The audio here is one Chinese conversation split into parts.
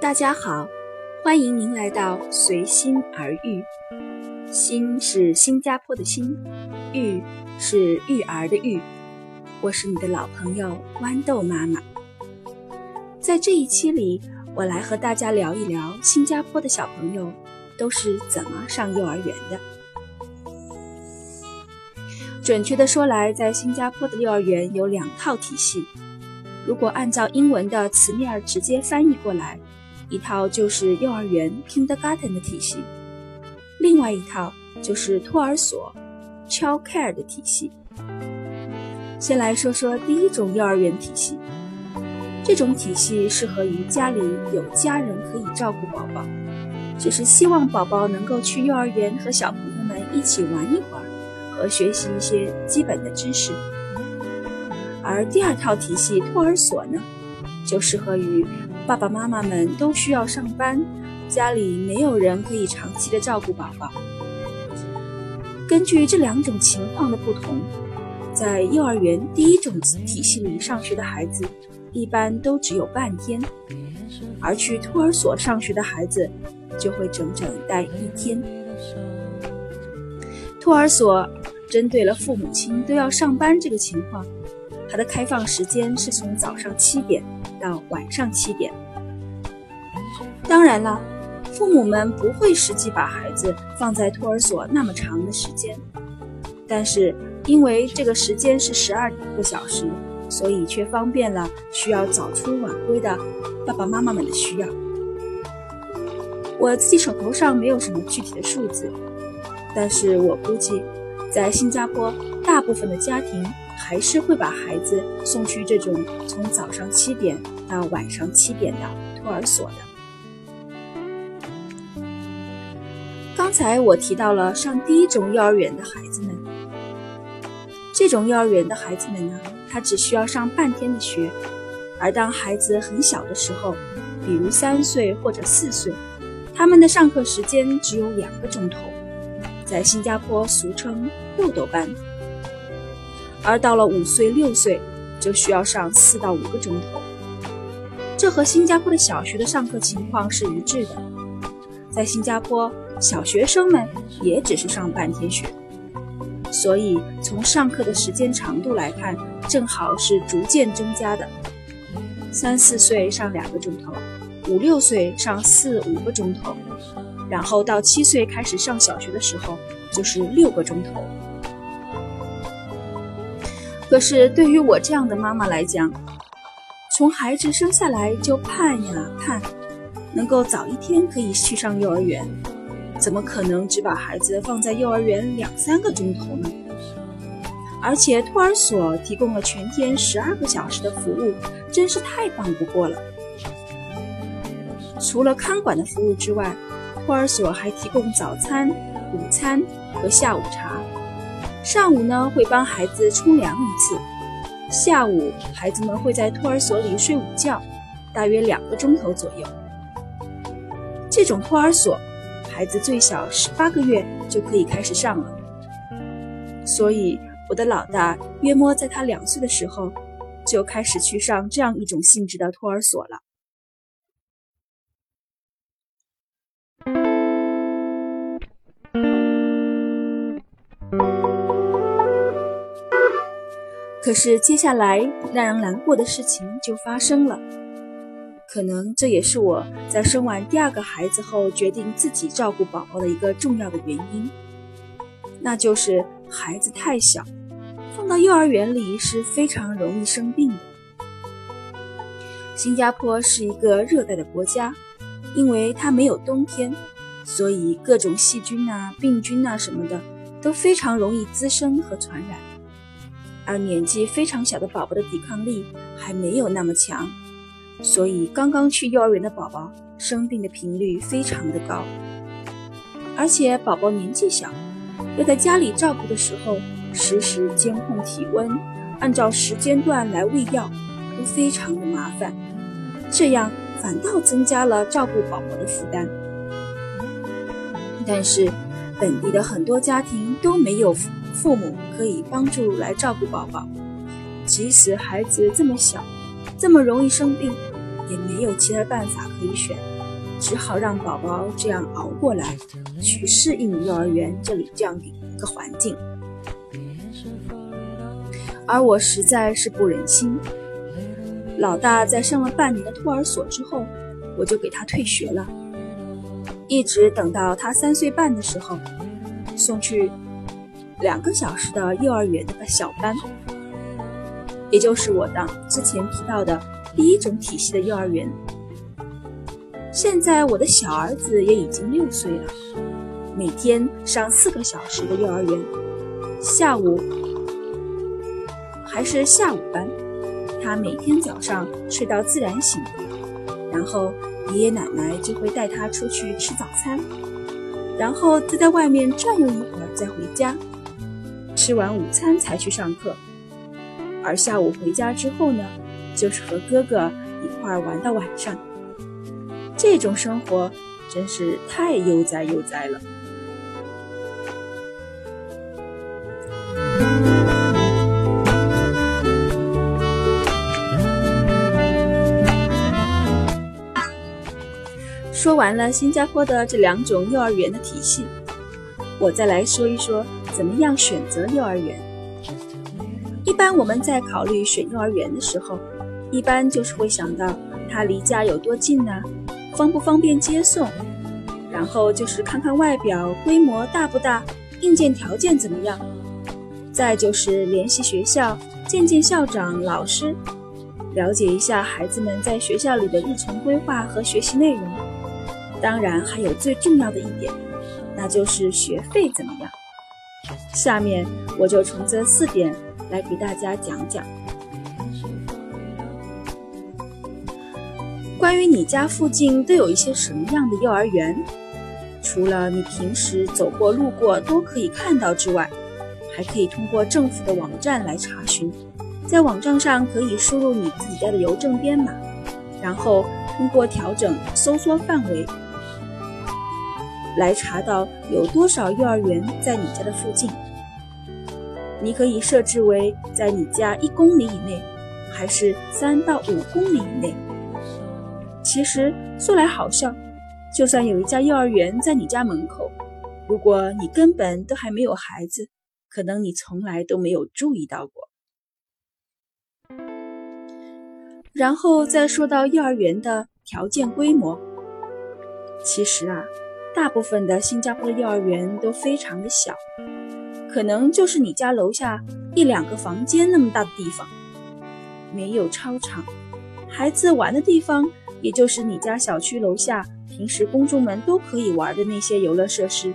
大家好，欢迎您来到随心而育。心是新加坡的心，育是育儿的育。我是你的老朋友豌豆妈妈。在这一期里，我来和大家聊一聊新加坡的小朋友都是怎么上幼儿园的。准确的说来，在新加坡的幼儿园有两套体系。如果按照英文的词面直接翻译过来，一套就是幼儿园 （kindergarten） 的体系，另外一套就是托儿所 （child care） 的体系。先来说说第一种幼儿园体系，这种体系适合于家里有家人可以照顾宝宝，只是希望宝宝能够去幼儿园和小朋友们一起玩一会儿。和学习一些基本的知识，而第二套体系托儿所呢，就适合于爸爸妈妈们都需要上班，家里没有人可以长期的照顾宝宝。根据这两种情况的不同，在幼儿园第一种体系里上学的孩子，一般都只有半天，而去托儿所上学的孩子，就会整整待一天。托儿所。针对了父母亲都要上班这个情况，它的开放时间是从早上七点到晚上七点。当然了，父母们不会实际把孩子放在托儿所那么长的时间，但是因为这个时间是十二个小时，所以却方便了需要早出晚归的爸爸妈妈们的需要。我自己手头上没有什么具体的数字，但是我估计。在新加坡，大部分的家庭还是会把孩子送去这种从早上七点到晚上七点的托儿所的。刚才我提到了上第一种幼儿园的孩子们，这种幼儿园的孩子们呢，他只需要上半天的学，而当孩子很小的时候，比如三岁或者四岁，他们的上课时间只有两个钟头。在新加坡俗称豆豆班，而到了五岁六岁就需要上四到五个钟头，这和新加坡的小学的上课情况是一致的。在新加坡，小学生们也只是上半天学，所以从上课的时间长度来看，正好是逐渐增加的。三四岁上两个钟头，五六岁上四五个钟头。然后到七岁开始上小学的时候，就是六个钟头。可是对于我这样的妈妈来讲，从孩子生下来就盼呀盼，能够早一天可以去上幼儿园，怎么可能只把孩子放在幼儿园两三个钟头呢？而且托儿所提供了全天十二个小时的服务，真是太棒不过了。除了看管的服务之外，托儿所还提供早餐、午餐和下午茶。上午呢会帮孩子冲凉一次，下午孩子们会在托儿所里睡午觉，大约两个钟头左右。这种托儿所，孩子最小十八个月就可以开始上了。所以我的老大约摸在他两岁的时候，就开始去上这样一种性质的托儿所了。可是接下来让人难过的事情就发生了，可能这也是我在生完第二个孩子后决定自己照顾宝宝的一个重要的原因，那就是孩子太小，放到幼儿园里是非常容易生病的。新加坡是一个热带的国家，因为它没有冬天，所以各种细菌啊、病菌啊什么的都非常容易滋生和传染。而年纪非常小的宝宝的抵抗力还没有那么强，所以刚刚去幼儿园的宝宝生病的频率非常的高。而且宝宝年纪小，要在家里照顾的时候，实时监控体温，按照时间段来喂药，都非常的麻烦。这样反倒增加了照顾宝宝的负担。但是本地的很多家庭都没有。父母可以帮助来照顾宝宝，即使孩子这么小，这么容易生病，也没有其他办法可以选，只好让宝宝这样熬过来，去适应幼儿园这里这样的一个环境。而我实在是不忍心，老大在上了半年的托儿所之后，我就给他退学了，一直等到他三岁半的时候，送去两个小时的幼儿园的小班，也就是我的之前提到的第一种体系的幼儿园。现在我的小儿子也已经六岁了，每天上四个小时的幼儿园，下午。还是下午班，他每天早上睡到自然醒，然后爷爷奶奶就会带他出去吃早餐，然后再在外面转悠一会儿再回家，吃完午餐才去上课。而下午回家之后呢，就是和哥哥一块儿玩到晚上。这种生活真是太悠哉悠哉了。说完了新加坡的这两种幼儿园的体系，我再来说一说怎么样选择幼儿园。一般我们在考虑选幼儿园的时候，一般就是会想到它离家有多近呢，方不方便接送，然后就是看看外表规模大不大，硬件条件怎么样，再就是联系学校，见见校长、老师，了解一下孩子们在学校里的日程规划和学习内容。当然，还有最重要的一点，那就是学费怎么样。下面我就从这四点来给大家讲讲。关于你家附近都有一些什么样的幼儿园，除了你平时走过路过都可以看到之外，还可以通过政府的网站来查询。在网站上可以输入你自己家的邮政编码，然后通过调整搜索范围。来查到有多少幼儿园在你家的附近，你可以设置为在你家一公里以内，还是三到五公里以内。其实说来好笑，就算有一家幼儿园在你家门口，如果你根本都还没有孩子，可能你从来都没有注意到过。然后再说到幼儿园的条件规模，其实啊。大部分的新加坡幼儿园都非常的小，可能就是你家楼下一两个房间那么大的地方，没有操场，孩子玩的地方也就是你家小区楼下平时公众们都可以玩的那些游乐设施。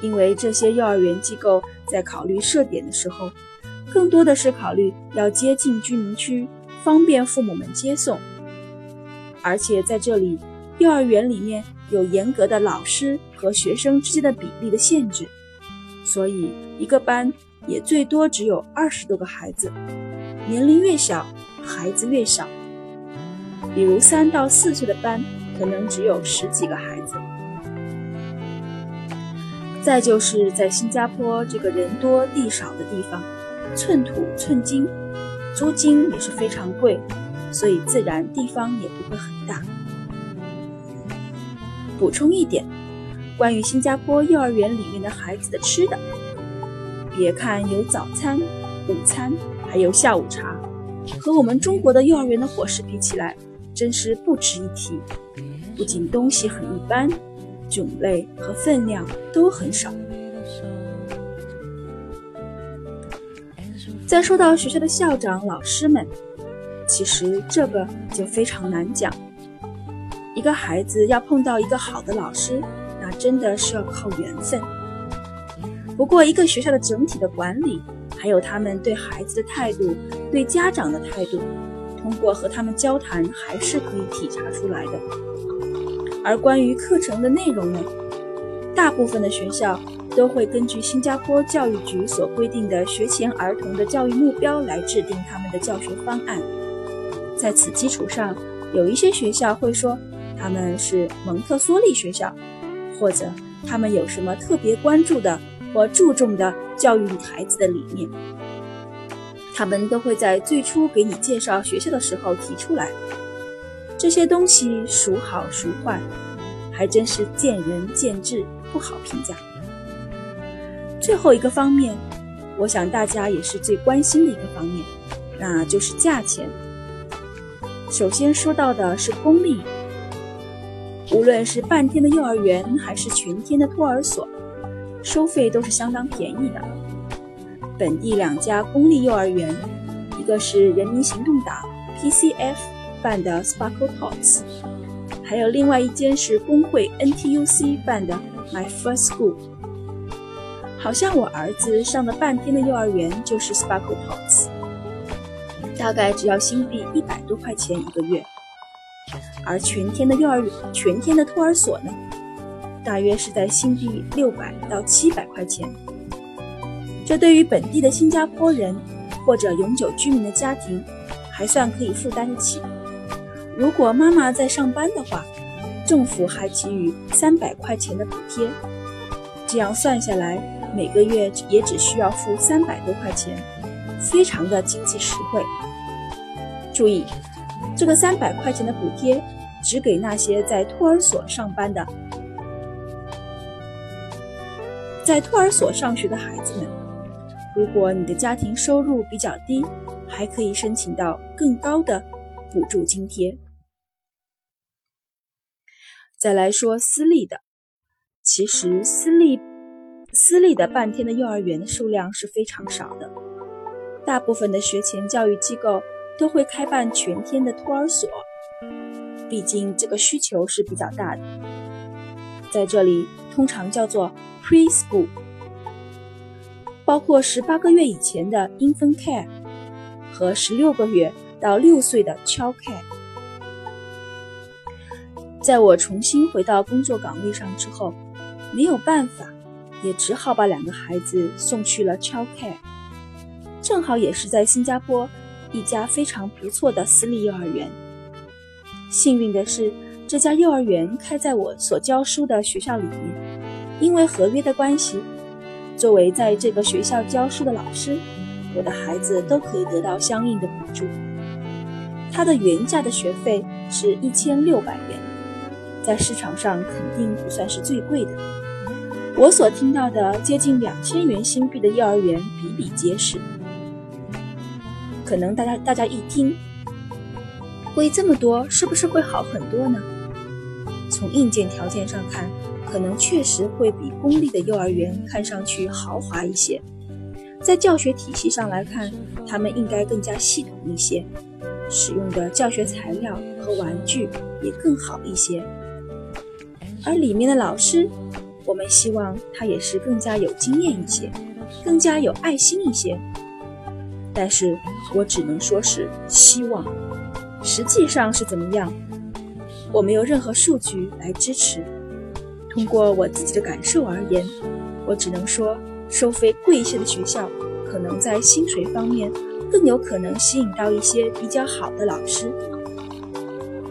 因为这些幼儿园机构在考虑设点的时候，更多的是考虑要接近居民区，方便父母们接送，而且在这里幼儿园里面。有严格的老师和学生之间的比例的限制，所以一个班也最多只有二十多个孩子。年龄越小，孩子越少。比如三到四岁的班，可能只有十几个孩子。再就是在新加坡这个人多地少的地方，寸土寸金，租金也是非常贵，所以自然地方也不会很大。补充一点，关于新加坡幼儿园里面的孩子的吃的，别看有早餐、午餐，还有下午茶，和我们中国的幼儿园的伙食比起来，真是不值一提。不仅东西很一般，种类和分量都很少。再说到学校的校长、老师们，其实这个就非常难讲。一个孩子要碰到一个好的老师，那真的是要靠缘分。不过，一个学校的整体的管理，还有他们对孩子的态度、对家长的态度，通过和他们交谈，还是可以体察出来的。而关于课程的内容呢，大部分的学校都会根据新加坡教育局所规定的学前儿童的教育目标来制定他们的教学方案。在此基础上，有一些学校会说。他们是蒙特梭利学校，或者他们有什么特别关注的或注重的教育孩子的理念，他们都会在最初给你介绍学校的时候提出来。这些东西孰好孰坏，还真是见仁见智，不好评价。最后一个方面，我想大家也是最关心的一个方面，那就是价钱。首先说到的是公立，无论是半天的幼儿园还是全天的托儿所，收费都是相当便宜的。本地两家公立幼儿园，一个是人民行动党 PCF 办的 Sparkle Tots，还有另外一间是工会 NTUC 办的 My First School。好像我儿子上的半天的幼儿园就是 Sparkle Tots，大概只要新币一百多块钱一个月，而全天的幼儿园、全天的托儿所呢，大约是在新币六百到七百块钱。这对于本地的新加坡人或者永久居民的家庭，还算可以负担得起。如果妈妈在上班的话，政府还给予三百块钱的补贴，这样算下来，每个月也只需要付三百多块钱，非常的经济实惠。注意，这个三百块钱的补贴只给那些在托儿所上班的，在托儿所上学的孩子们。如果你的家庭收入比较低，还可以申请到更高的补助津贴。再来说私立的，其实私立私立的半天的幼儿园的数量是非常少的，大部分的学前教育机构都会开办全天的托儿所，毕竟这个需求是比较大的，在这里通常叫做 preschool。包括十八个月以前的 infant care 和十六个月到六岁的 child care。在我重新回到工作岗位上之后，没有办法，也只好把两个孩子送去了 child care。正好也是在新加坡一家非常不错的私立幼儿园。幸运的是，这家幼儿园开在我所教书的学校里面，因为合约的关系。作为在这个学校教书的老师，我的孩子都可以得到相应的补助。他的原价的学费是一千六百元，在市场上肯定不算是最贵的。我所听到的接近两千元新币的幼儿园比比皆是。可能大家大家一听，贵这么多，是不是会好很多呢？从硬件条件上看。可能确实会比公立的幼儿园看上去豪华一些，在教学体系上来看，他们应该更加系统一些，使用的教学材料和玩具也更好一些。而里面的老师，我们希望他也是更加有经验一些，更加有爱心一些。但是我只能说是希望，实际上是怎么样，我没有任何数据来支持。通过我自己的感受而言，我只能说，收费贵一些的学校，可能在薪水方面更有可能吸引到一些比较好的老师。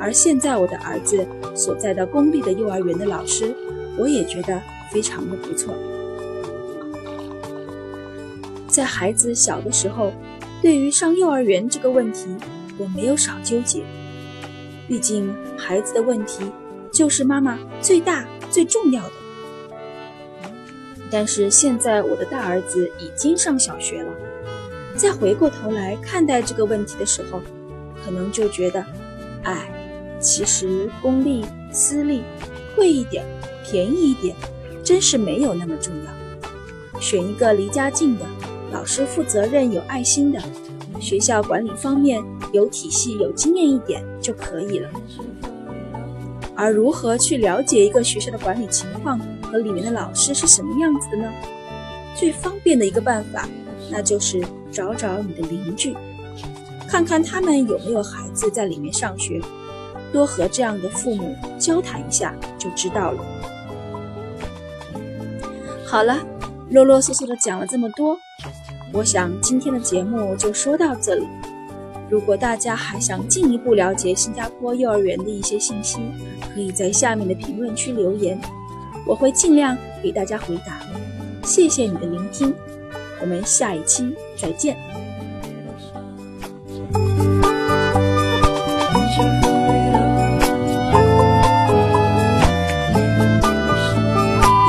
而现在我的儿子所在的公立的幼儿园的老师，我也觉得非常的不错。在孩子小的时候，对于上幼儿园这个问题，我没有少纠结。毕竟孩子的问题，就是妈妈最大。最重要的，但是现在我的大儿子已经上小学了，再回过头来看待这个问题的时候，可能就觉得，哎，其实公立、私立，贵一点、便宜一点，真是没有那么重要。选一个离家近的，老师负责任、有爱心的，学校管理方面有体系、有经验一点就可以了。而如何去了解一个学校的管理情况和里面的老师是什么样子的呢？最方便的一个办法，那就是找找你的邻居，看看他们有没有孩子在里面上学，多和这样的父母交谈一下就知道了。好了，啰啰嗦嗦的讲了这么多，我想今天的节目就说到这里。如果大家还想进一步了解新加坡幼儿园的一些信息，可以在下面的评论区留言，我会尽量给大家回答。谢谢你的聆听，我们下一期再见。